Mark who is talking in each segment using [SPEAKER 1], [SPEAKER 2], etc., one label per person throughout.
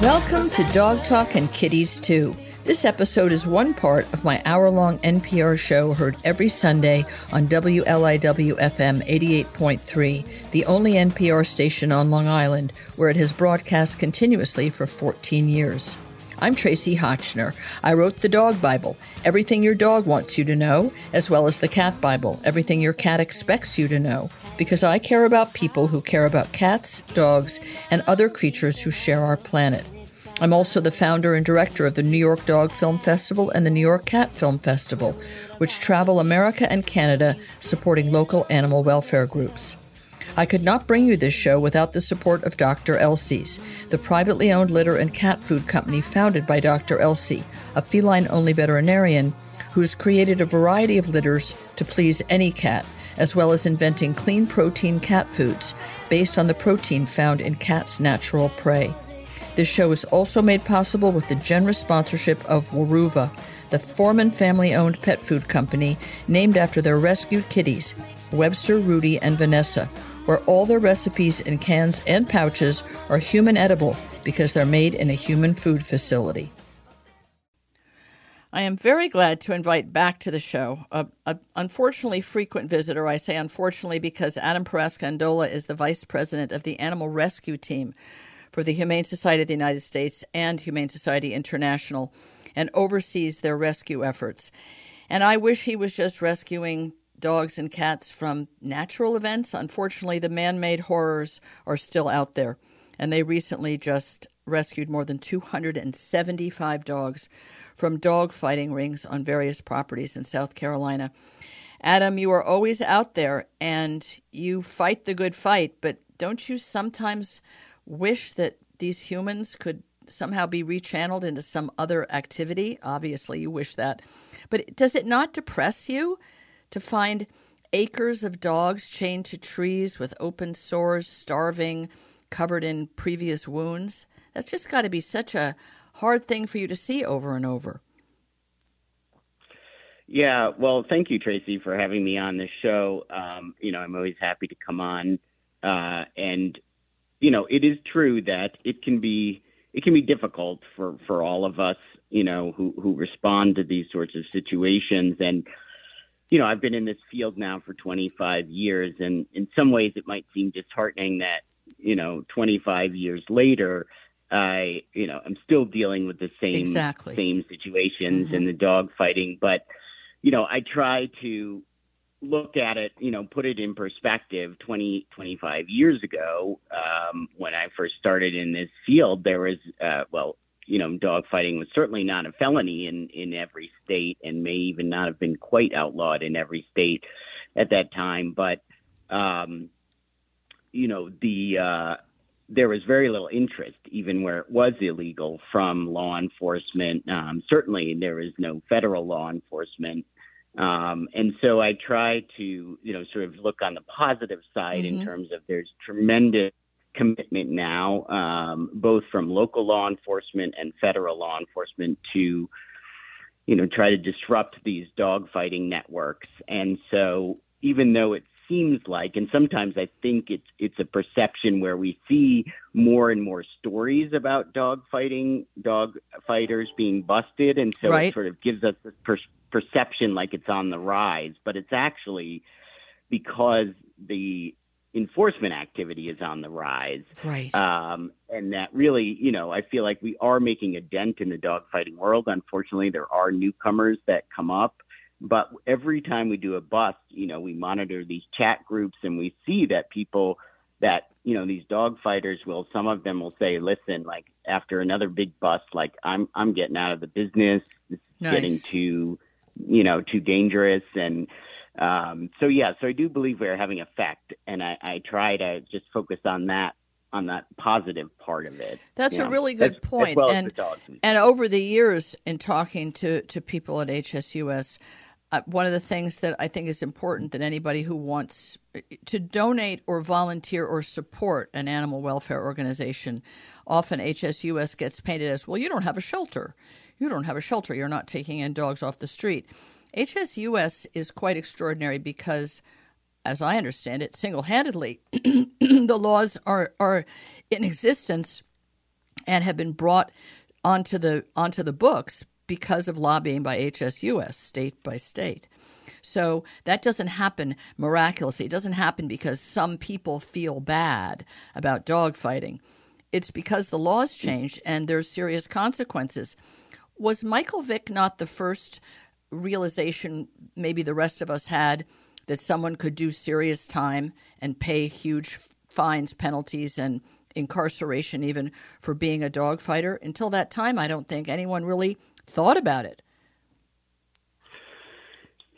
[SPEAKER 1] Welcome to Dog Talk and Kitties Too. This episode is one part of my hour long NPR show heard every Sunday on WLIW FM 88.3, the only NPR station on Long Island, where it has broadcast continuously for 14 years. I'm Tracie Hotchner. I wrote the Dog Bible, everything your dog wants you to know, as well as the Cat Bible, everything your cat expects you to know, because I care about people who care about cats, dogs, and other creatures who share our planet. I'm also the founder and director of the New York Dog Film Festival and the New York Cat Film Festival, which travel America and Canada supporting local animal welfare groups. I could not bring you this show without the support of Dr. Elsey's, the privately owned litter and cat food company founded by Dr. Elsey, a feline only veterinarian who's created a variety of litters to please any cat, as well as inventing clean protein cat foods based on the protein found in cats' natural prey. This show is also made possible with the generous sponsorship of Weruva, the Forman family owned pet food company named after their rescued kitties, Webster, Rudy, and Vanessa, where all their recipes in cans and pouches are human edible because they're made in a human food facility. I am very glad to invite back to the show a, a unfortunately frequent visitor. I say unfortunately because Adam Parascandola is the vice president of the animal rescue team for the Humane Society of the United States and Humane Society International and oversees their rescue efforts. And I wish he was just rescuing dogs and cats from natural events. Unfortunately, the man made horrors are still out there. And they recently just rescued more than 275 dogs from dog fighting rings on various properties in South Carolina. Adam, you are always out there and you fight the good fight, but don't you sometimes wish that these humans could somehow be rechanneled into some other activity? Obviously, you wish that. But does it not depress you to find acres of dogs chained to trees with open sores, starving, covered in previous wounds? That's just got to be such a hard thing for you to see over and over.
[SPEAKER 2] Yeah, well, thank you, Tracie, for having me on this show. Um, you know, I'm always happy to come on. Uh, and, you know, it is true that it can be it can be difficult for, for all of us, you know, who, who respond to these sorts of situations. And, you know, I've been in this field now for 25 years, and in some ways it might seem disheartening that, you know, 25 years later, I, you know, I'm still dealing with the same
[SPEAKER 1] Exactly.
[SPEAKER 2] same situations and the dog fighting, but you know, I try to look at it, you know, put it in perspective. 20, 25 years ago, um, when I first started in this field, there was, uh, well, you know, dog fighting was certainly not a felony in in every state, and may even not have been quite outlawed in every state at that time. But um, you know, the uh, there was very little interest, even where it was illegal, from law enforcement. Um, certainly, there was no federal law enforcement, um, and so I try to, you know, sort of look on the positive side in terms of there's tremendous commitment now, um, both from local law enforcement and federal law enforcement, to you know, try to disrupt these dogfighting networks. And so, even though it seems like, and sometimes I think it's it's a perception where we see more and more stories about dog fighting, dog fighters being busted, and so
[SPEAKER 1] Right.
[SPEAKER 2] it sort of gives us this per- perception like it's on the rise, but it's actually because the enforcement activity is on the rise.
[SPEAKER 1] Right.
[SPEAKER 2] Um, and that really, you know, I feel like we are making a dent in the dogfighting world. Unfortunately, there are newcomers that come up. But every time we do a bust, you know, we monitor these chat groups and we see that people that, you know, these dog fighters will, some of them will say, listen, like after another big bust, like I'm, I'm getting out of the business. This is
[SPEAKER 1] Nice.
[SPEAKER 2] getting too, you know, too dangerous. And, um, so yeah, so I do believe we're having effect, and I, I try to just focus on that on that positive part of it.
[SPEAKER 1] That's a
[SPEAKER 2] know,
[SPEAKER 1] really good
[SPEAKER 2] as-
[SPEAKER 1] point.
[SPEAKER 2] As well
[SPEAKER 1] And-
[SPEAKER 2] as the dogs.
[SPEAKER 1] And over the years, in talking to, to people at HSUS, uh, one of the things that I think is important that anybody who wants to donate or volunteer or support an animal welfare organization, often HSUS gets painted as, well, you don't have a shelter. You don't have a shelter. You're not taking in dogs off the street. HSUS is quite extraordinary because, as I understand it, single handedly, the laws are, are in existence and have been brought onto the onto the books because of lobbying by HSUS, state by state. So that doesn't happen miraculously. It doesn't happen because some people feel bad about dogfighting. It's because the laws changed and there's serious consequences. Was Michael Vick not the first realization maybe the rest of us had that someone could do serious time and pay huge fines, penalties, and incarceration even for being a dog fighter? Until that time, I don't think anyone really thought about it.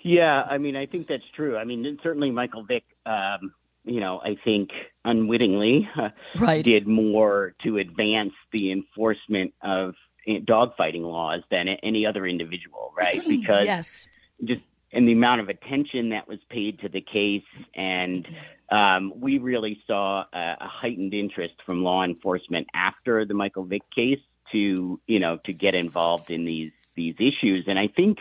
[SPEAKER 2] Yeah, I mean, I think that's true. I mean, certainly Michael Vick, um, you know, I think unwittingly uh,
[SPEAKER 1] right.
[SPEAKER 2] did more to advance the enforcement of dogfighting laws than any other individual, right? Because
[SPEAKER 1] yes.
[SPEAKER 2] just and the amount of attention that was paid to the case, and um, we really saw a, a heightened interest from law enforcement after the Michael Vick case to you know to get involved in these these issues. And I think,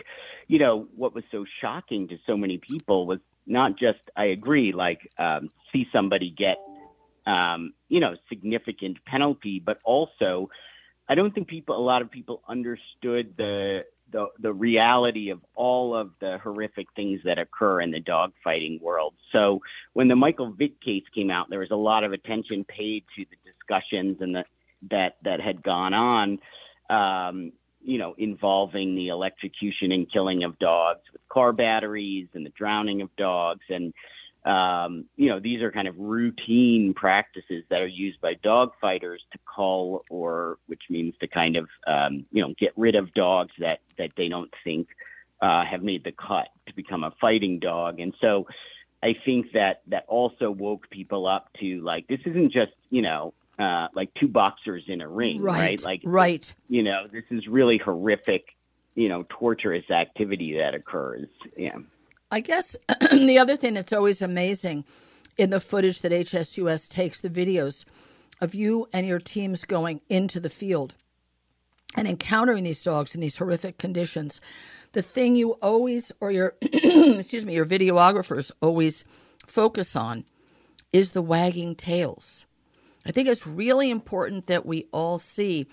[SPEAKER 2] you know, what was so shocking to so many people was not just I agree, like um, see somebody get um, you know significant penalty, but also I don't think people a lot of people understood the the the reality of all of the horrific things that occur in the dogfighting world. So when the Michael Vick case came out, there was a lot of attention paid to the discussions and the that that had gone on, um, you know, involving the electrocution and killing of dogs with car batteries and the drowning of dogs and um, you know, these are kind of routine practices that are used by dog fighters to cull or which means to kind of, um, you know, get rid of dogs that, that they don't think uh, have made the cut to become a fighting dog. And so I think that that also woke people up to like, this isn't just, you know, uh, like two boxers in a ring,
[SPEAKER 1] right?
[SPEAKER 2] right? Like,
[SPEAKER 1] right.
[SPEAKER 2] You know, this is really horrific, you know, torturous activity that occurs. Yeah.
[SPEAKER 1] I guess the other thing that's always amazing in the footage that HSUS takes, the videos of you and your teams going into the field and encountering these dogs in these horrific conditions, the thing you always, or your, excuse me, your videographers always focus on is the wagging tails. I think it's really important that we all see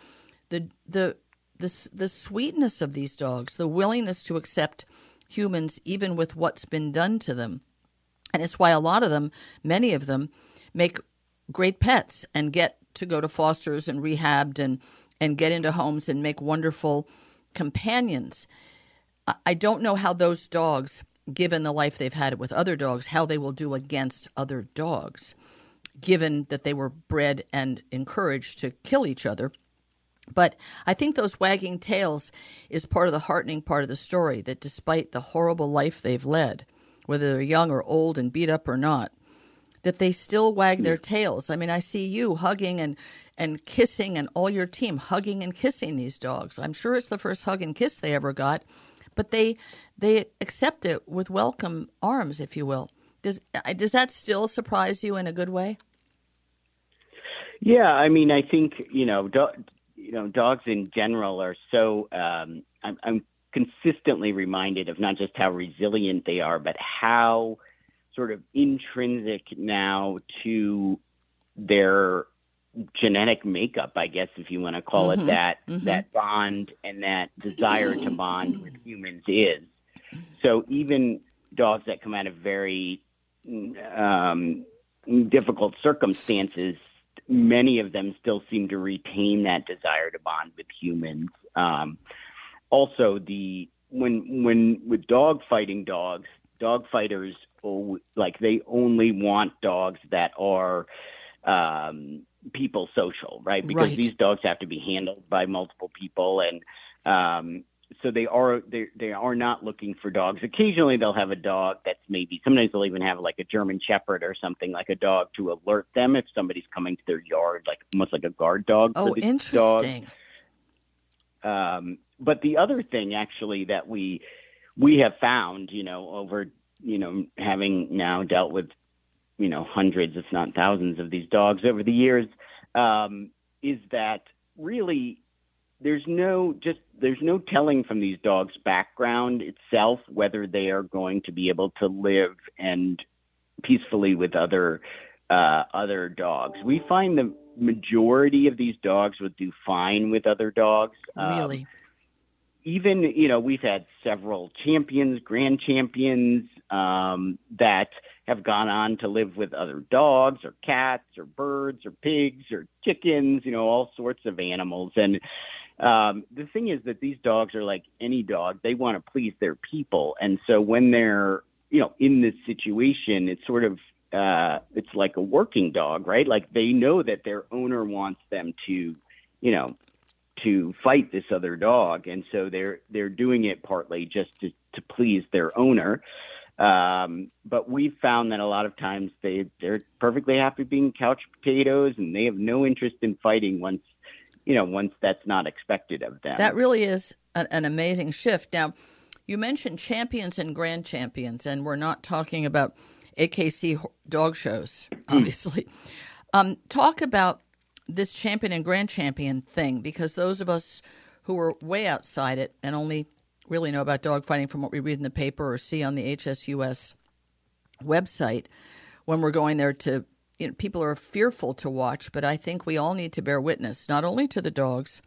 [SPEAKER 1] the the the, the sweetness of these dogs, the willingness to accept humans, even with what's been done to them. And it's why a lot of them, many of them, make great pets and get to go to fosters and rehabbed and, and get into homes and make wonderful companions. I don't know how those dogs, given the life they've had with other dogs, how they will do against other dogs given that they were bred and encouraged to kill each other. But I think those wagging tails is part of the heartening part of the story that despite the horrible life they've led, whether they're young or old and beat up or not, that they still wag their tails. I mean, I see you hugging and, and kissing, and all your team hugging and kissing these dogs. I'm sure it's the first hug and kiss they ever got, but they they accept it with welcome arms, if you will. Does uh, does that still surprise you in a good way?
[SPEAKER 2] Yeah, I mean, I think you know, do, you know, dogs in general are so. Um, I'm, I'm consistently reminded of not just how resilient they are, but how sort of intrinsic now to their genetic makeup, I guess, if you want to call
[SPEAKER 1] Mhm,
[SPEAKER 2] it that,
[SPEAKER 1] mhm.
[SPEAKER 2] that bond and that desire to bond with humans is. So even dogs that come out of very um, difficult circumstances, many of them still seem to retain that desire to bond with humans. Um, also, the when when with dog fighting dogs, dog fighters oh, like they only want dogs that are um, people social, right? Because
[SPEAKER 1] Right.
[SPEAKER 2] these dogs have to be handled by multiple people, and um, so they are they they are not looking for dogs. Occasionally, they'll have a dog that's maybe sometimes they'll even have like a German Shepherd or something like a dog to alert them if somebody's coming to their yard, like almost like a guard dog.
[SPEAKER 1] Oh,
[SPEAKER 2] for the dog.
[SPEAKER 1] interesting.
[SPEAKER 2] Um, but the other thing actually that we we have found, you know, over you know having now dealt with you know hundreds, if not thousands, of these dogs over the years, um, is that really there's no just there's no telling from these dogs' background itself whether they are going to be able to live and peacefully with other uh, other dogs. We find the majority of these dogs would do fine with other dogs.
[SPEAKER 1] Um, really.
[SPEAKER 2] Even you know we've had several champions, grand champions um, that have gone on to live with other dogs or cats or birds or pigs or chickens, you know, all sorts of animals. And um, the thing is that these dogs are like any dog; they want to please their people, and so when they're you know in this situation, it's sort of uh, it's like a working dog, right? Like they know that their owner wants them to, you know, to fight this other dog, and so they're they're doing it partly just to to please their owner. Um, but we've found that a lot of times they they're perfectly happy being couch potatoes, and they have no interest in fighting once you know, once that's not expected of them.
[SPEAKER 1] That really is an, an amazing shift. Now, you mentioned champions and grand champions, and we're not talking about AKC dog shows, hmm. obviously. um, talk about this champion and grand champion thing, because those of us who are way outside it and only really know about dog fighting from what we read in the paper or see on the HSUS website, when we're going there to you know, people are fearful to watch, but I think we all need to bear witness, not only to the dogs,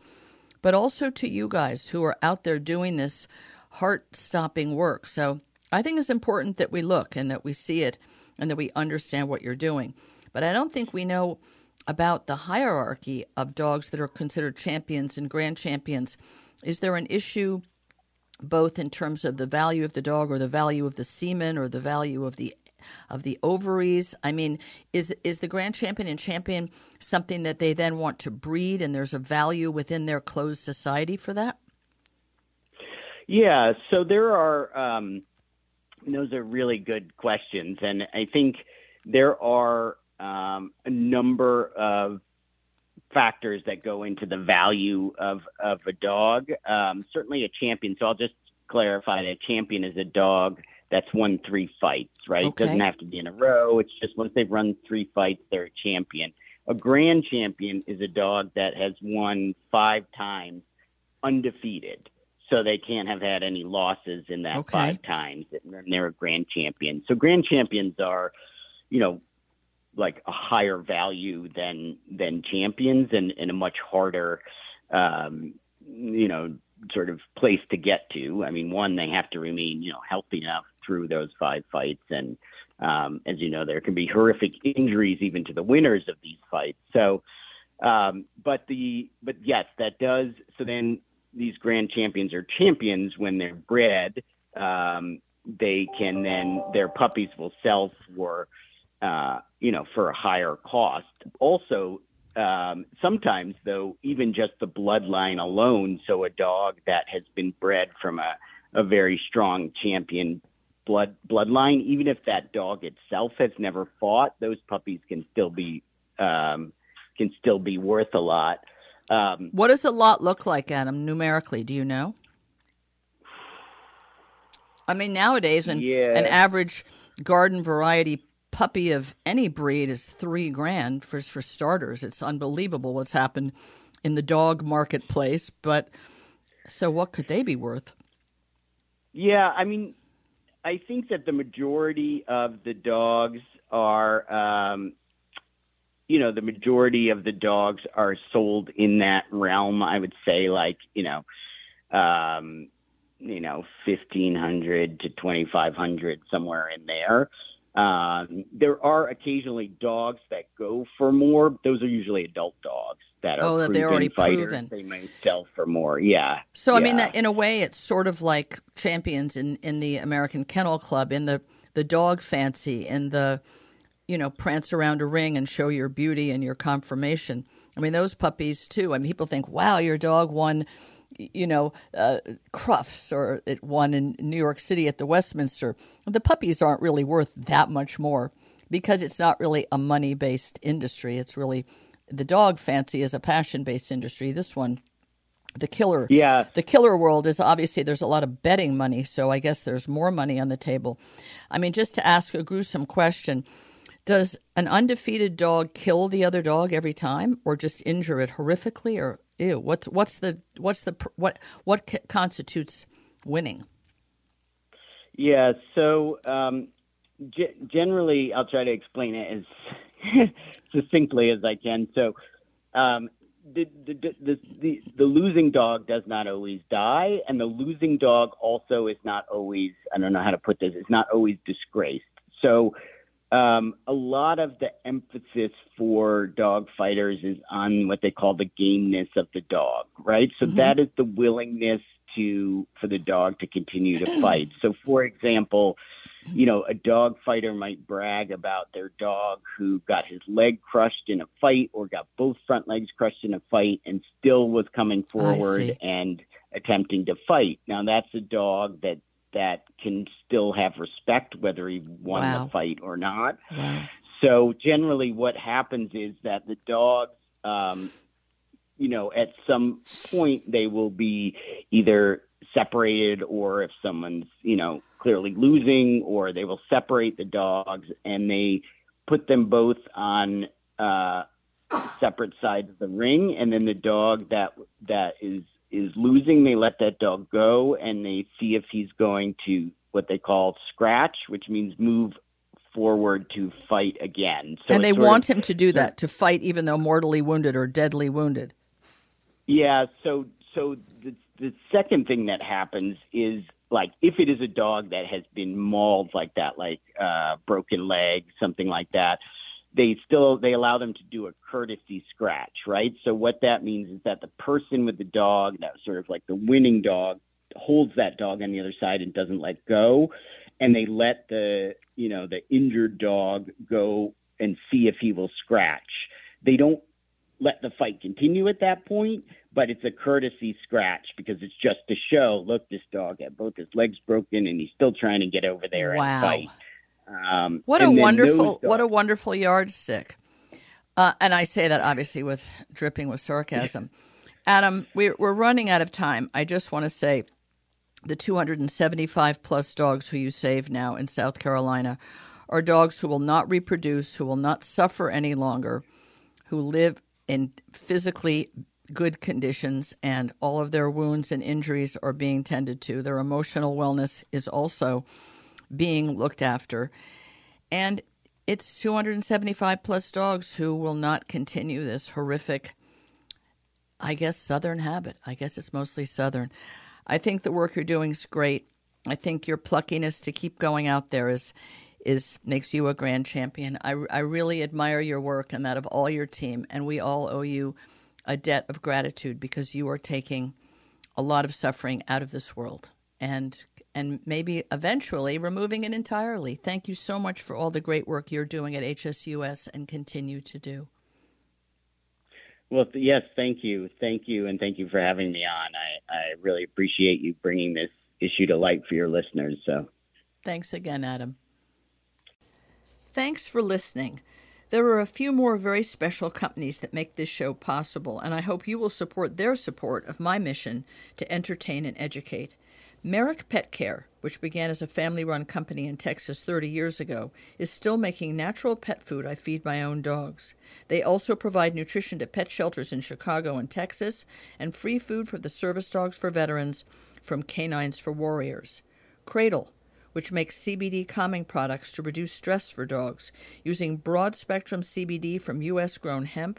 [SPEAKER 1] but also to you guys who are out there doing this heart stopping work. So I think it's important that we look and that we see it and that we understand what you're doing. But I don't think we know about the hierarchy of dogs that are considered champions and grand champions. Is there an issue both in terms of the value of the dog or the value of the semen or the value of the of the ovaries? I mean, is is the grand champion and champion something that they then want to breed, and there's a value within their closed society for that?
[SPEAKER 2] Yeah, so there are. Um, those are really good questions, and I think there are um, a number of factors that go into the value of of a dog. Um, certainly, a champion. So I'll just clarify that champion is a dog that's won three fights, right? Okay. It doesn't have to be in a row. It's just once they've run three fights, they're a champion. A grand champion is a dog that has won five times undefeated. So they can't have had any losses in that okay. five times. And they're a grand champion. So grand champions are, you know, like a higher value than than champions and, and a much harder um, you know, sort of place to get to. I mean, one, they have to remain, you know, healthy enough through those five fights. And um, as you know, there can be horrific injuries even to the winners of these fights. So, um, but the but yes, that does. So then these grand champions are champions when they're bred. Um, they can then their puppies will sell for uh, you know for a higher cost. Also, um, sometimes though, even just the bloodline alone. So a dog that has been bred from a a very strong champion blood bloodline, even if that dog itself has never fought, those puppies can still be um, can still be worth a lot.
[SPEAKER 1] Um, what does a lot look like, Adam, numerically? Do you know? I mean, nowadays, an, yeah. an average garden variety puppy of any breed is three grand for for starters. It's unbelievable what's happened in the dog marketplace. But so, what could they be worth?
[SPEAKER 2] Yeah, I mean, I think that the majority of the dogs are, um, you know, the majority of the dogs are sold in that realm. I would say, like, you know, um, you know, fifteen hundred to twenty five hundred, somewhere in there. Um, there are occasionally dogs that go for more. Those are usually adult dogs that are
[SPEAKER 1] oh, that they're already
[SPEAKER 2] fighters.
[SPEAKER 1] proven.
[SPEAKER 2] They may sell for more. Yeah.
[SPEAKER 1] So
[SPEAKER 2] yeah.
[SPEAKER 1] I mean that in a way, it's sort of like champions in in the American Kennel Club in the the dog fancy and the you know prance around a ring and show your beauty and your conformation. I mean those puppies too. I mean people think, wow, your dog won you know, uh, Crufts or it won in New York City at the Westminster. The puppies aren't really worth that much more because it's not really a money based industry. It's really the dog fancy is a passion based industry. This one, the killer,
[SPEAKER 2] yeah,
[SPEAKER 1] the killer world is obviously there's a lot of betting money, so I guess there's more money on the table. I mean, just to ask a gruesome question. Does an undefeated dog kill the other dog every time or just injure it horrifically or Ew. What's what's the what's the what what constitutes winning?
[SPEAKER 2] Yeah. So um, ge- generally, I'll try to explain it as succinctly as I can. So um, the, the, the, the, the losing dog does not always die, and the losing dog also is not always, I don't know how to put this, is not always disgraced. So um, a lot of the emphasis for dog fighters is on what they call the gameness of the dog, right? So
[SPEAKER 1] Mhm.
[SPEAKER 2] that is the willingness to for the dog to continue to fight. So, for example, you know, a dog fighter might brag about their dog who got his leg crushed in a fight or got both front legs crushed in a fight and still was coming forward and attempting to fight. Now, that's a dog that that can still have respect whether he won
[SPEAKER 1] Wow.
[SPEAKER 2] the fight or not.
[SPEAKER 1] Wow.
[SPEAKER 2] So generally, what happens is that the dogs, um, you know, at some point they will be either separated, or if someone's, you know, clearly losing, or they will separate the dogs and they put them both on uh, separate sides of the ring, and then the dog that that is is losing, they let that dog go, and they see if he's going to what they call scratch, which means move forward to fight again. So
[SPEAKER 1] and they
[SPEAKER 2] sort of-
[SPEAKER 1] want him to do that to fight, even though mortally wounded or deadly wounded.
[SPEAKER 2] Yeah, so so the the second thing that happens is like if it is a dog that has been mauled like that, like uh, broken leg, something like that, they still they allow them to do a courtesy scratch, right? So what that means is that the person with the dog, that sort of like the winning dog, holds that dog on the other side and doesn't let go, and they let the you know the injured dog go and see if he will scratch. They don't let the fight continue at that point, but it's a courtesy scratch because it's just to show, look, this dog had both his legs broken and he's still trying to get over there
[SPEAKER 1] Wow.
[SPEAKER 2] and fight. Um,
[SPEAKER 1] What a wonderful, what a wonderful yardstick. Uh, and I say that obviously with dripping with sarcasm. Adam, we're, we're running out of time. I just want to say the 275 plus dogs who you save now in South Carolina are dogs who will not reproduce, who will not suffer any longer, who live in physically good conditions, and all of their wounds and injuries are being tended to. Their emotional wellness is also being looked after. And it's 275 plus dogs who will not continue this horrific, I guess, Southern habit. I guess it's mostly Southern. I think the work you're doing is great. I think your pluckiness to keep going out there is is makes you a grand champion. I, I really admire your work and that of all your team, and we all owe you a debt of gratitude because you are taking a lot of suffering out of this world and and maybe eventually removing it entirely. Thank you so much for all the great work you're doing at HSUS and continue to do.
[SPEAKER 2] Well, yes, thank you, thank you, and thank you for having me on. I, I really appreciate you bringing this issue to light for your listeners. So.
[SPEAKER 1] Thanks again, Adam. Thanks for listening. There are a few more very special companies that make this show possible, and I hope you will support their support of my mission to entertain and educate. Merrick Pet Care, which began as a family run company in Texas 30 years ago, is still making natural pet food I feed my own dogs. They also provide nutrition to pet shelters in Chicago and Texas, and free food for the service dogs for veterans from K9s For Warriors. Cradle, which makes CBD calming products to reduce stress for dogs using broad spectrum CBD from U.S. grown hemp,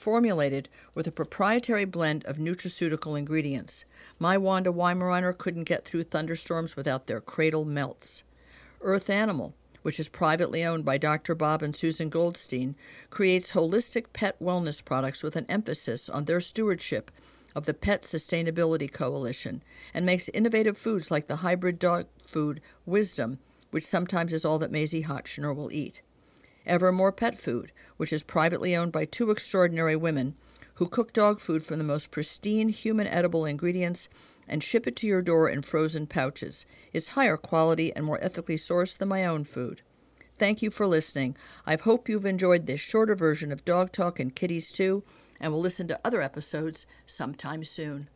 [SPEAKER 1] formulated with a proprietary blend of nutraceutical ingredients. My Wanda Weimaraner couldn't get through thunderstorms without their cradle melts. Earth Animal, which is privately owned by Dr. Bob and Susan Goldstein, creates holistic pet wellness products with an emphasis on their stewardship of the Pet Sustainability Coalition and makes innovative foods like the hybrid dog food Wisdom, which sometimes is all that Maisie Hotchner will eat. Evermore Pet Food, which is privately owned by two extraordinary women who cook dog food from the most pristine human edible ingredients and ship it to your door in frozen pouches, is higher quality and more ethically sourced than my own food. Thank you for listening. I hope you've enjoyed this shorter version of Dog Talk and Kitties too, and will listen to other episodes sometime soon.